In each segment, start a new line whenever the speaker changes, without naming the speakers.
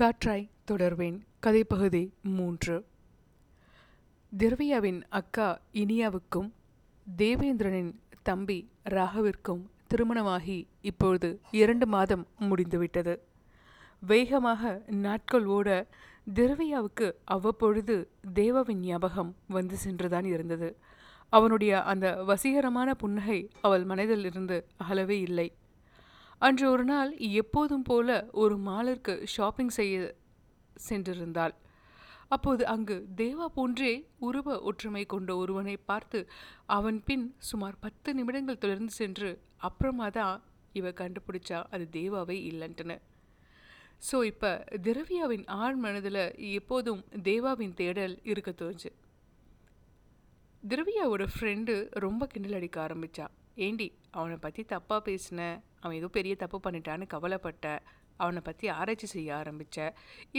காற்றாய் தொடர்வேன். கதைப்பகுதி மூன்று. திரவியாவின் அக்கா இனியாவுக்கும் தேவேந்திரனின் தம்பி ராகவிற்கும் திருமணமாகி இப்பொழுது இரண்டு மாதம் முடிந்துவிட்டது. வேகமாக நாட்கள் ஓட திரவியாவுக்கு அவ்வப்பொழுது தேவவின் ஞாபகம் வந்து சென்றுதான் இருந்தது. அவனுடைய அந்த வசீகரமான புன்னகை அவள் மனதில் இருந்து அகலவே இல்லை. அன்று ஒரு நாள் எப்போதும் போல ஒரு மாலிற்கு ஷாப்பிங் செய்ய சென்றிருந்தாள். அப்போது அங்கு தேவா போன்றே உருவ ஒற்றுமை கொண்ட ஒருவனை பார்த்து அவன் பின் சுமார் பத்து நிமிடங்கள் தொடர்ந்து சென்று அப்புறமா தான் இவ கண்டுபிடிச்சா அது தேவாவே இல்லைன்ட்டுன்னு ஸோ இப்போ திரவியாவின் ஆழ் மனதில் எப்போதும் தேவாவின் தேடல் இருக்க தோஞ்சு திரவியாவோட ஃப்ரெண்டு ரொம்ப கிண்டல் அடிக்க ஆரம்பிச்சா. ஏண்டி அவனை பற்றி தப்பாக பேசின? அவன் ஏதோ பெரிய தப்பு பண்ணிட்டான்னு கவலைப்பட்ட அவனை பற்றி ஆராய்ச்சி செய்ய ஆரம்பித்த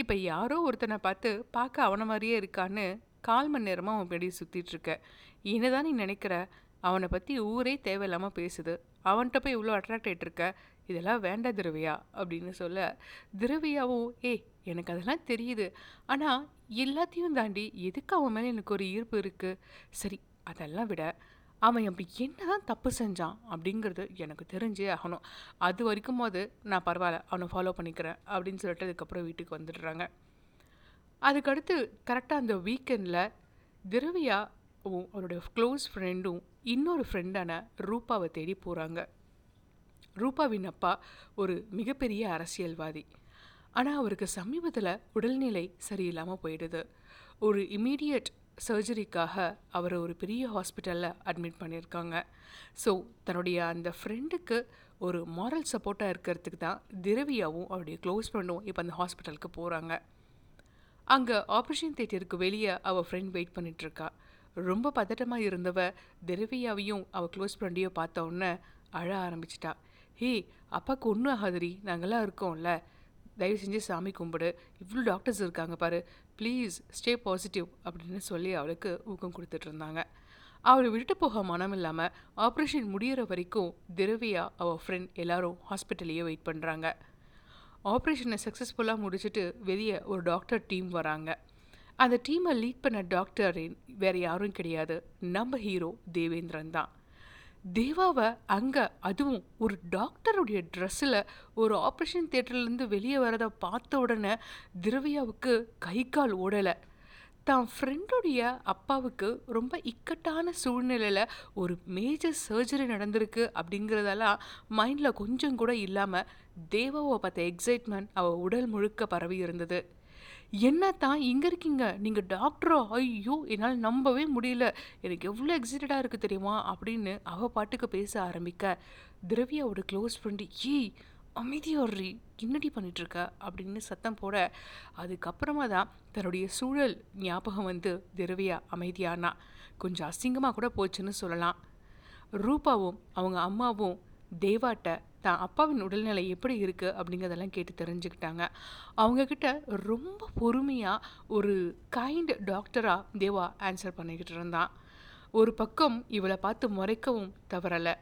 இப்போ யாரோ ஒருத்தனை பார்த்து பார்க்க அவனை மாதிரியே இருக்கான்னு கால் மணி நேரமாக அவன் பின்னாடி சுற்றிட்டு இருக்க. என்னதான் நீ நினைக்கிற? அவனை பற்றி ஊரே தேவையில்லாமல் பேசுது. அவன்கிட்ட போய் இவ்வளோ அட்ராக்ட் ஆகிட்டுருக்க இதெல்லாம் வேண்டாம் திரவியா அப்படின்னு சொல்ல திரவியாவும் ஏய் எனக்கு அதெல்லாம் தெரியுது. ஆனால் எல்லாத்தையும் தாண்டி எதுக்கு அவன் மேலே எனக்கு ஒரு ஈர்ப்பு இருக்குது சரி அதெல்லாம் விட அவன் அப்படி என்னதான் தப்பு செஞ்சான் அப்படிங்கிறது எனக்கு தெரிஞ்சே ஆகணும். அது வரைக்கும் போது நான் பரவாயில்ல அவனை ஃபாலோ பண்ணிக்கிறேன் அப்படின்னு சொல்லிட்டு அதுக்கப்புறம் வீட்டுக்கு வந்துடுறாங்க. அதுக்கடுத்து கரெக்டாக அந்த வீக்கெண்டில் திரவியாவும் அவருடைய க்ளோஸ் ஃப்ரெண்டும் இன்னொரு ஃப்ரெண்டான ரூபாவை தேடி போகிறாங்க ரூபாவின் அப்பா ஒரு மிகப்பெரிய அரசியல்வாதி. ஆனால் அவருக்கு சமீபத்தில் உடல்நிலை சரியில்லாமல் போயிடுது. ஒரு இமீடியட் சர்ஜரிக்காக அவரை ஒரு பெரிய ஹாஸ்பிட்டலில் அட்மிட் பண்ணியிருக்காங்க. ஸோ தன்னுடைய அந்த ஃப்ரெண்டுக்கு ஒரு மாரல் சப்போர்ட்டாக இருக்கிறதுக்கு தான் திரவியாவும் அவருடைய க்ளோஸ் ஃப்ரெண்டும் இப்போ அந்த ஹாஸ்பிட்டலுக்கு போகிறாங்க அங்கே ஆப்ரேஷன் தேட்டருக்கு வெளியே அவள் ஃப்ரெண்ட் வெயிட் பண்ணிகிட்ருக்கா ரொம்ப பதட்டமாக இருந்தவ திரவியாவையும் அவள் க்ளோஸ் ஃப்ரெண்டையும் பார்த்த உடனே அழ ஆரம்பிச்சிட்டா. ஹே அப்பாவுக்கு ஒன்றும் ஆகாதுரி நாங்களாம் இருக்கோம்ல. தயவு செஞ்சு சாமி கும்பிடு. இவ்வளோ டாக்டர்ஸ் இருக்காங்க பாரு. ப்ளீஸ் ஸ்டே பாசிட்டிவ் அப்படின்னு சொல்லி அவளுக்கு ஊக்கம் கொடுத்துட்டு இருந்தாங்க. அவளை விட்டு போக மனம் இல்லாமல் ஆப்ரேஷன் முடியிற வரைக்கும் திரவியா அவள் ஃப்ரெண்ட் எல்லாரும் ஹாஸ்பிட்டல்லையே வெயிட் பண்ணுறாங்க ஆப்ரேஷனை சக்ஸஸ்ஃபுல்லாக முடிச்சுட்டு வெளியே ஒரு டாக்டர் டீம் வராங்க. அந்த டீமை லீட் பண்ண டாக்டரின் வேறு யாரும் கிடையாது. நம்ம ஹீரோ தேவேந்திரன் தான். தேவாவை அங்கே அதுவும் ஒரு டாக்டருடைய ட்ரெஸ்ஸில் ஒரு ஆப்ரேஷன் தேட்டர்லேருந்து வெளியே வரதை பார்த்த உடனே திரவியாவுக்கு கை கால் ஓடலை. தான் ஃப்ரெண்டுடைய அப்பாவுக்கு ரொம்ப இக்கட்டான சூழ்நிலையில் ஒரு மேஜர் சர்ஜரி நடந்திருக்கு அப்படிங்கிறதெல்லாம் மைண்டில் கொஞ்சம் கூட இல்லாமல் தேவாவை பார்த்த எக்ஸைட்மெண்ட் அவள் உடல் முழுக்க பரவி இருந்தது. என்ன தான் இங்கே இருக்கீங்க? நீங்கள் டாக்டரோ? ஐயோ என்னால் நம்பவே முடியல. எனக்கு எவ்வளோ எக்ஸைட்டடாக இருக்குது தெரியுமா? அப்படின்னு அவள் பாட்டுக்கு பேச ஆரம்பிக்க. திரவியாவோட க்ளோஸ் ஃப்ரெண்டு ஏய் அமைதியோர்ரி என்னடி பண்ணிகிட்ருக்க அப்படின்னு சத்தம் போட. அதுக்கப்புறமா தான் தன்னுடைய சூழல் ஞாபகம் வந்து திரவியா அமைதியானா. கொஞ்சம் அசிங்கமாக கூட போச்சுன்னு சொல்லலாம். ரூபாவும் அவங்க அம்மாவும் தேவாட்ட தான் அப்பாவின் உடல்நிலை எப்படி இருக்குது அப்படிங்கிறதெல்லாம் கேட்டு தெரிஞ்சுக்கிட்டாங்க. அவங்கக்கிட்ட ரொம்ப பொறுமையாக ஒரு கைண்ட் டாக்டராக தேவா ஆன்சர் பண்ணிக்கிட்டு இருந்தான். ஒரு பக்கம் இவளை பார்த்து முறைக்கவும் தவறலை.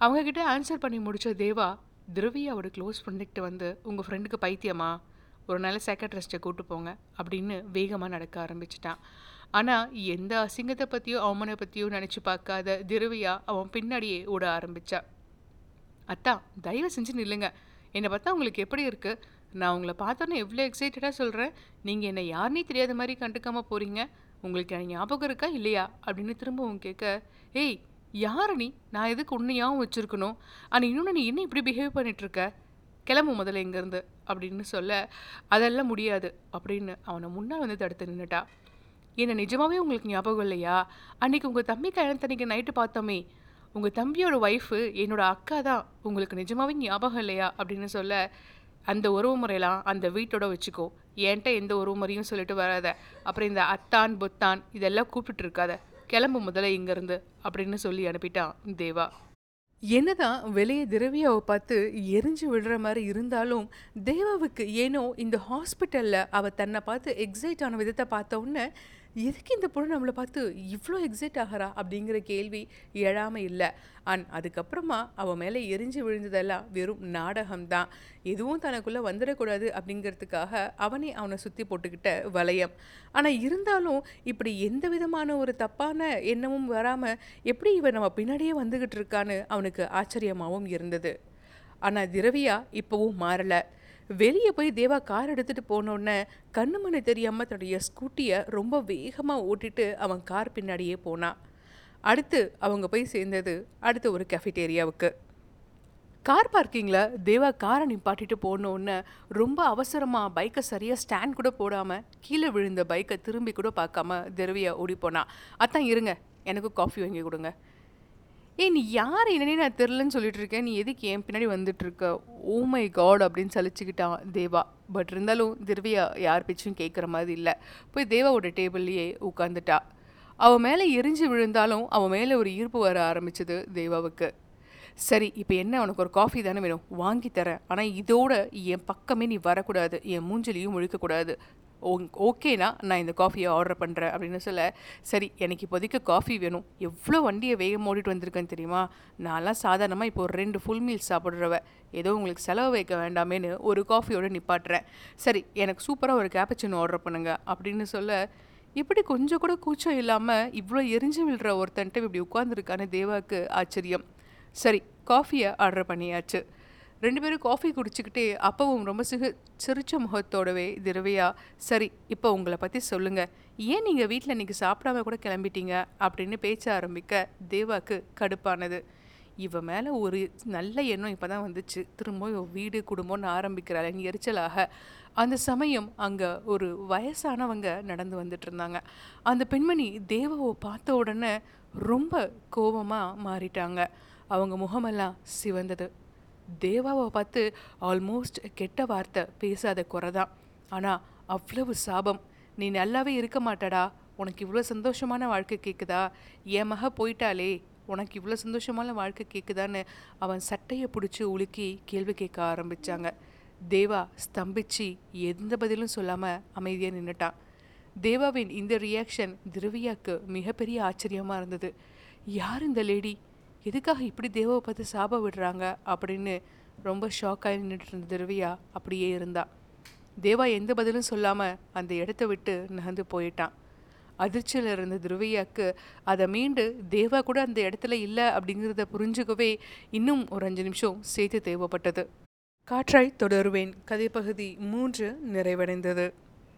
அவங்கக்கிட்ட ஆன்சர் பண்ணி முடித்த தேவா திரவியாவோட க்ளோஸ் ஃப்ரெண்டுக்கிட்ட வந்து உங்கள் ஃப்ரெண்டுக்கு பைத்தியமா? ஒரு நாள் சைக்கட்ரிஸ்ட்டை கூட்டு போங்க அப்படின்னு வேகமாக நடக்க ஆரம்பிச்சிட்டான். ஆனால் எந்த அசிங்கத்தை பற்றியோ அவமானை பற்றியோ நினச்சி பார்க்காத திருவியா அவன் பின்னாடியே ஓட ஆரம்பித்தா அத்தா தயவு செஞ்சு நில்லுங்க. என்னை பார்த்தா உங்களுக்கு எப்படி இருக்குது நான் உங்களை பார்த்தோன்னே எவ்வளோ எக்ஸைட்டடாக சொல்கிறேன் நீங்கள் என்னை யாருனே தெரியாத மாதிரி கண்டுக்காமல் போகிறீங்க உங்களுக்கு என் ஞாபகம் இருக்கா? இல்லையா? அப்படின்னு திரும்பவும் கேட்க ஏய் யார் நீ? நான் எதுக்கு உன்னையாகவும் வச்சுருக்கணும்? ஆனால் இன்னொன்று நீ என்ன இப்படி பிஹேவ் பண்ணிகிட்ருக்க கிளம்பு முதல்ல இங்கேருந்து அப்படின்னு சொல்ல அதெல்லாம் முடியாது அப்படின்னு அவனை முன்னால் வந்து தடுத்து நின்றுட்டா என்னை நிஜமாகவே உங்களுக்கு ஞாபகம் இல்லையா? அன்றைக்கி உங்கள் தம்பி கல்யாணத்தன்னைக்கு நைட்டு பார்த்தோமே. உங்கள் தம்பியோட ஒய்ஃபு என்னோட அக்கா தான். உங்களுக்கு நிஜமாகவே ஞாபகம் இல்லையா? அப்படின்னு சொல்ல அந்த உறவு முறையெல்லாம் அந்த வீட்டோட வச்சுக்கோ. என்கிட்ட எந்த உறவு முறையும் சொல்லிட்டு வராத. அப்புறம் இந்த அத்தான் புத்தான் இதெல்லாம் கூப்பிட்டு இருக்காத. கிளம்பு முதல்ல இங்கேருந்து அப்படின்னு சொல்லி அனுப்பிட்டான் தேவா. என்னதான் வெளியே திரவியாவை பார்த்து எரிஞ்சு விடுற மாதிரி இருந்தாலும் தேவாவுக்கு ஏனோ இந்த ஹாஸ்பிட்டலில் அவள் தன்னை பார்த்து எக்ஸைட் ஆன விதத்தை பார்த்த உடனே எதுக்கு இந்த பொண்ணு நம்மளை பார்த்து இவ்வளோ எக்ஸைட் ஆகிறா அப்படிங்கிற கேள்வி எழாமல் இல்லை. அண்ட் அதுக்கப்புறமா அவன் மேலே எரிஞ்சு விழுந்ததெல்லாம் வெறும் நாடகம்தான். எதுவும் தனக்குள்ளே வந்துடக்கூடாது அப்படிங்கிறதுக்காக அவனே அவனை சுற்றி போட்டுக்கிட்ட வளையம். ஆனால் இருந்தாலும் இப்படி எந்த விதமான ஒரு தப்பான எண்ணமும் வராமல் எப்படி இவன் நம்ம பின்னாடியே வந்துக்கிட்டு இருக்கான்னு அவனுக்கு ஆச்சரியமாகவும் இருந்தது. ஆனால் திரவியா இப்போவும் மாறலை. வெளியே போய் தேவா கார் எடுத்துகிட்டு போனோடனே கண்ணுமணி தெரியாமல் தன்னுடைய ஸ்கூட்டியை ரொம்ப வேகமாக ஓட்டிட்டு அவன் கார் பின்னாடியே போனான் அடுத்து அவங்க போய் சேர்ந்தது அடுத்து ஒரு கெஃபிடேரியாவுக்கு கார் பார்க்கிங்கில் தேவா காரை நிப்பாட்டிட்டு போனோடனே ரொம்ப அவசரமாக பைக்கை சரியாக ஸ்டாண்ட் கூட போடாமல் கீழே விழுந்த பைக்கை திரும்பி கூட பார்க்காம திரவியா ஓடி போனான் அத்தான் இருங்க எனக்கு காஃபி வாங்கி கொடுங்க. ஏய் நீ யார்? என்னன்னே நான் தெரிலன்னு சொல்லிட்டு இருக்கேன். நீ எதுக்கு என் பின்னாடி வந்துட்டு இருக்க ஓ oh மை காட் அப்படின்னு சலிச்சுக்கிட்டான் தேவா. பட் இருந்தாலும் திரவியா யார் பேச்சும் கேட்குற மாதிரி இல்லை. போய் தேவாவோட டேபிள்லேயே உட்காந்துட்டா அவன் மேலே எரிஞ்சு விழுந்தாலும் அவன் மேலே ஒரு ஈர்ப்பு வர ஆரம்பிச்சது தேவாவுக்கு. சரி இப்போ என்ன? உனக்கு ஒரு காஃபி தானே வேணும். வாங்கி தரேன். ஆனால் இதோட என் பக்கமே நீ வரக்கூடாது. என் மூஞ்சிலையும் முழிக்கக்கூடாது. ஓகேனா நான் இந்த காஃபியை ஆர்டர் பண்ணுறேன் அப்படின்னு சொல்ல சரி எனக்கு இப்போதைக்கு காஃபி வேணும். எவ்வளோ வண்டியை வேகம் ஓடிட்டு வந்திருக்கேன்னு தெரியுமா? நான்லாம் சாதாரணமாக இப்போ ஒரு ரெண்டு ஃபுல் மீல்ஸ் சாப்பிட்றவ ஏதோ உங்களுக்கு செலவு வைக்க வேண்டாமேன்னு ஒரு காஃபியோடு நிப்பாட்டுறேன். சரி எனக்கு சூப்பராக ஒரு கேப்பச்சின் ஆர்டர் பண்ணுங்கள் அப்படின்னு சொல்ல இப்படி கொஞ்சம் கூட கூச்சம் இல்லாமல் இவ்வளோ எரிஞ்சு விழுற ஒருத்தன்ட்டு இப்படி உட்காந்துருக்கான தேவாவுக்கு ஆச்சரியம். சரி காஃபியை ஆர்டர் பண்ணியாச்சு. ரெண்டு பேரும் காஃபி குடிச்சிக்கிட்டே அப்பவும் ரொம்ப சிறு சிரிச்ச முகத்தோடவே திரவியா சரி இப்போ உங்களை பற்றி சொல்லுங்கள் ஏன் நீங்கள் வீட்டில் இன்றைக்கி சாப்பிடாம கூட கிளம்பிட்டீங்க? அப்படின்னு பேச்ச ஆரம்பிக்க தேவாக்கு கடுப்பானது. இவன் மேலே ஒரு நல்ல எண்ணம் இப்போ தான் வந்துச்சு திரும்ப வீடு குடும்பம்னு ஆரம்பிக்கிறாள் எரிச்சலாக. அந்த சமயம் அங்கே ஒரு வயசானவங்க நடந்து வந்துட்டு இருந்தாங்க. அந்த பெண்மணி தேவாவை பார்த்த உடனே ரொம்ப கோபமாக மாறிட்டாங்க. அவங்க முகமெல்லாம் சிவந்தது. தேவாவை பார்த்து ஆல்மோஸ்ட் கெட்ட வார்த்தை பேசாத குறை தான் ஆனால் அவ்வளவு சாபம். நீ நல்லாவே இருக்க மாட்டடா. உனக்கு இவ்வளோ சந்தோஷமான வாழ்க்கை கேட்குதா என் மக போயிட்டாலே உனக்கு இவ்வளோ சந்தோஷமான வாழ்க்கை கேட்குதான்னு அவன் சட்டையை பிடிச்சி உலுக்கி கேள்வி கேட்க ஆரம்பித்தாங்க தேவா ஸ்தம்பிச்சு எந்த பதிலும் சொல்லாமல் அமைதியாக நின்றுட்டான் தேவாவின் இந்த ரியாக்ஷன் திரவியாக்கு மிகப்பெரிய ஆச்சரியமாக இருந்தது. யார் இந்த லேடி எதுக்காக இப்படி தேவாவை பார்த்து சாப விடுறாங்க அப்படின்னு ரொம்ப ஷாக்காகி நின்றுட்டு இருந்த திரவியா அப்படியே இருந்தா. தேவா எந்த பதிலும் சொல்லாமல் அந்த இடத்த விட்டு நகர்ந்து போயிட்டான். அதிர்ச்சியில் இருந்த திருவையாக்கு அதை மீண்டு தேவா கூட அந்த இடத்துல இல்லை அப்படிங்கிறத புரிஞ்சுக்கவே இன்னும் ஒரு அஞ்சு நிமிஷம் சேர்த்து தேவைப்பட்டது. காற்றாய் தொடருவேன். கதைப்பகுதி மூன்று நிறைவடைந்தது.